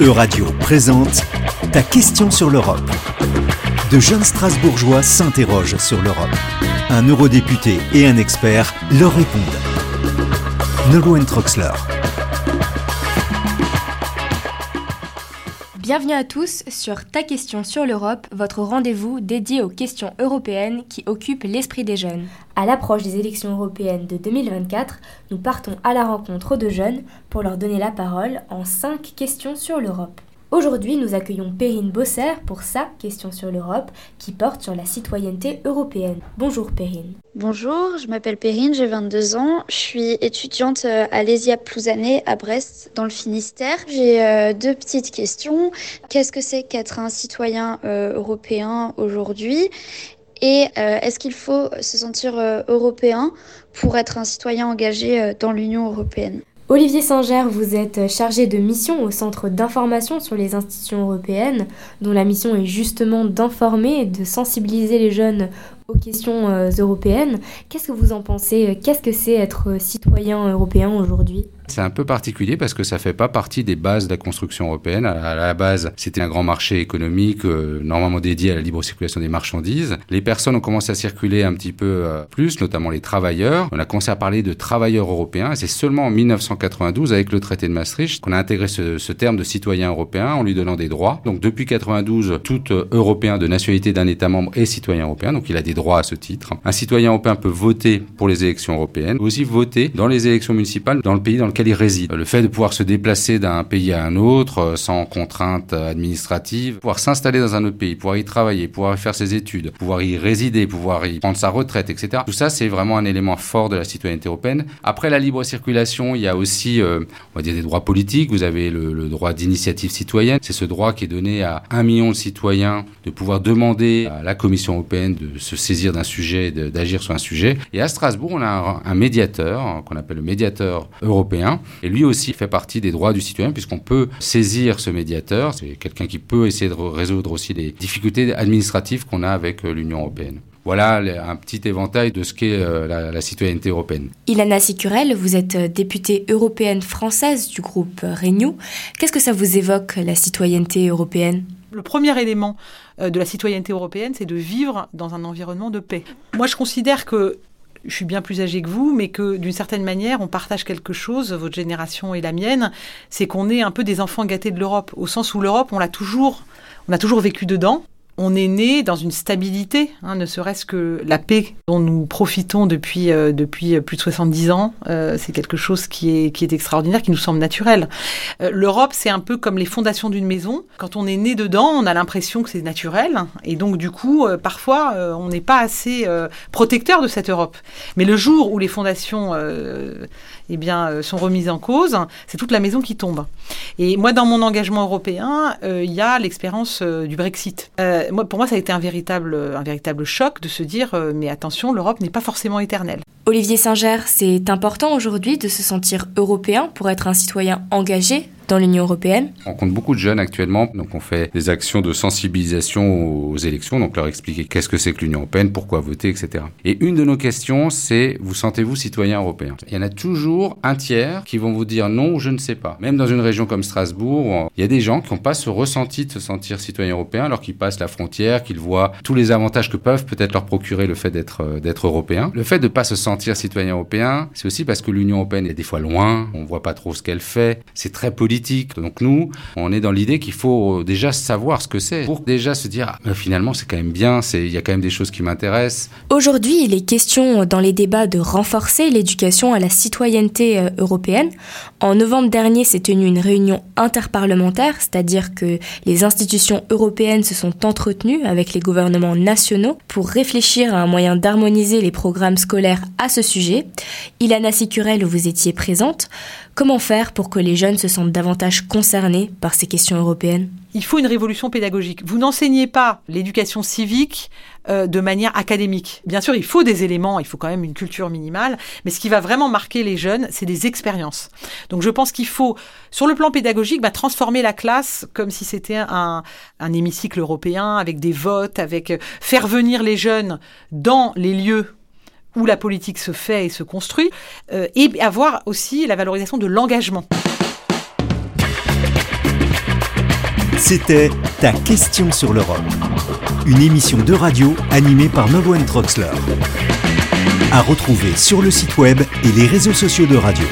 Euradio présente Ta question sur l'Europe. De jeunes Strasbourgeois s'interrogent sur l'Europe. Un eurodéputé et un expert leur répondent. Nolwenn Troxler. Bienvenue à tous sur Ta question sur l'Europe, votre rendez-vous dédié aux questions européennes qui occupent l'esprit des jeunes. À l'approche des élections européennes de 2024, nous partons à la rencontre de jeunes pour leur donner la parole en 5 questions sur l'Europe. Aujourd'hui, nous accueillons Perrine Bosser pour sa question sur l'Europe qui porte sur la citoyenneté européenne. Bonjour Perrine. Bonjour, je m'appelle Perrine, j'ai 22 ans. Je suis étudiante euh, à l'ESIA Plouzané à Brest, dans le Finistère. J'ai euh, deux petites questions. Qu'est-ce que c'est qu'être un citoyen euh, européen aujourd'hui? Et est-ce qu'il faut se sentir européen pour être un citoyen engagé dans l'Union européenne? Olivier Singer, vous êtes chargé de mission au Centre d'information sur les institutions européennes, dont la mission est justement d'informer et de sensibiliser les jeunes aux questions euh, européennes. Qu'est-ce que vous en pensez? Qu'est-ce que c'est être citoyen européen aujourd'hui? C'est un peu particulier parce que ça fait pas partie des bases de la construction européenne. À la base, c'était un grand marché économique euh, normalement dédié à la libre circulation des marchandises. Les personnes ont commencé à circuler un petit peu euh, plus, notamment les travailleurs. On a commencé à parler de travailleurs européens c'est seulement en 1992 avec le traité de Maastricht qu'on a intégré ce, ce, terme de citoyen européen en lui donnant des droits. Donc depuis 92, tout Européen de nationalité d'un État membre est citoyen européen, donc il a des droits à ce titre. Un citoyen européen peut voter pour les élections européennes, aussi voter dans les élections municipales dans le pays dans lequel il réside. Le fait de pouvoir se déplacer d'un pays à un autre euh, sans contraintes administratives, pouvoir s'installer dans un autre pays, pouvoir y travailler, pouvoir y faire ses études, pouvoir y résider, pouvoir y prendre sa retraite, etc. Tout ça, c'est vraiment un élément fort de la citoyenneté européenne. Après la libre circulation, il y a aussi, euh, on va dire, des droits politiques. Vous avez le, droit d'initiative citoyenne. C'est ce droit qui est donné à un million de citoyens de pouvoir demander à la Commission européenne de se saisir d'un sujet, d'agir sur un sujet. Et à Strasbourg, on a un médiateur qu'on appelle le médiateur européen et lui aussi fait partie des droits du citoyen puisqu'on peut saisir ce médiateur. C'est quelqu'un qui peut essayer de résoudre aussi les difficultés administratives qu'on a avec euh, l'Union européenne. Voilà un petit éventail de ce qu'est euh, la, citoyenneté européenne. Ilana Sicurel, vous êtes euh, députée européenne française du groupe Renew. Qu'est-ce que ça vous évoque, la citoyenneté européenne? Le premier élément de la citoyenneté européenne, c'est de vivre dans un environnement de paix. Moi, je considère que je suis bien plus âgée que vous, mais que d'une certaine manière, on partage quelque chose, votre génération et la mienne, c'est qu'on est un peu des enfants gâtés de l'Europe, au sens où l'Europe, on l'a toujours, on a toujours vécu dedans on est né dans une stabilité, hein, ne serait-ce que la paix dont nous profitons depuis, euh, depuis plus de 70 ans. Euh, c'est quelque chose qui est, qui est extraordinaire, qui nous semble naturel. Euh, L'Europe, c'est un peu comme les fondations d'une maison. Quand on est né dedans, on a l'impression que c'est naturel. Et donc, du coup, parfois, on n'est pas assez protecteur de cette Europe. Mais le jour où les fondations eh bien, sont remises en cause, c'est toute la maison qui tombe. Et moi, dans mon engagement européen, il y a l'expérience du Brexit pour moi, ça a été un véritable, choc de se dire, euh, mais attention, l'Europe n'est pas forcément éternelle. Olivier Singer, c'est important aujourd'hui de se sentir européen pour être un citoyen engagé dans l'Union européenne On rencontre beaucoup de jeunes actuellement, donc on fait des actions de sensibilisation aux élections, donc leur expliquer qu'est-ce que c'est que l'Union européenne, pourquoi voter, etc. Et une de nos questions, c'est vous sentez-vous citoyen européen? Il y en a toujours un tiers qui vont vous dire non ou je ne sais pas. Même dans une région comme Strasbourg, il y a des gens qui n'ont pas ce ressenti de se sentir citoyen européen alors qu'ils passent la frontière, qu'ils voient tous les avantages que peuvent peut-être leur procurer le fait d'être euh, européen. Le fait de ne pas se sentir citoyen européen, c'est aussi parce que l'Union européenne est des fois loin, on voit pas trop ce qu'elle fait, c'est très politique donc nous, on est dans l'idée qu'il faut déjà savoir ce que c'est pour déjà se dire ah, finalement c'est quand même bien, il y a quand même des choses qui m'intéressent. Aujourd'hui, il est question dans les débats de renforcer l'éducation à la citoyenneté euh, européenne. En novembre dernier s'est tenue une réunion interparlementaire, c'est-à-dire que les institutions européennes se sont entretenues avec les gouvernements nationaux pour réfléchir à un moyen d'harmoniser les programmes scolaires à ce sujet. Ilana Sicurel, vous étiez présente. Comment faire pour que les jeunes se sentent davantage concernés par ces questions européennes? Il faut une révolution pédagogique. Vous n'enseignez pas l'éducation civique euh, de manière académique. Bien sûr, il faut des éléments, il faut quand même une culture minimale, mais ce qui va vraiment marquer les jeunes, c'est des expériences. Donc je pense qu'il faut, sur le plan pédagogique, bah, transformer la classe comme si c'était un, un hémicycle européen, avec des votes, avec euh, faire venir les jeunes dans les lieux où la politique se fait et se construit, euh, et avoir aussi la valorisation de l'engagement. C'était Ta question sur l'Europe. Une émission de radio animée par Nolwenn Troxler. À retrouver sur le site web et les réseaux sociaux de radio.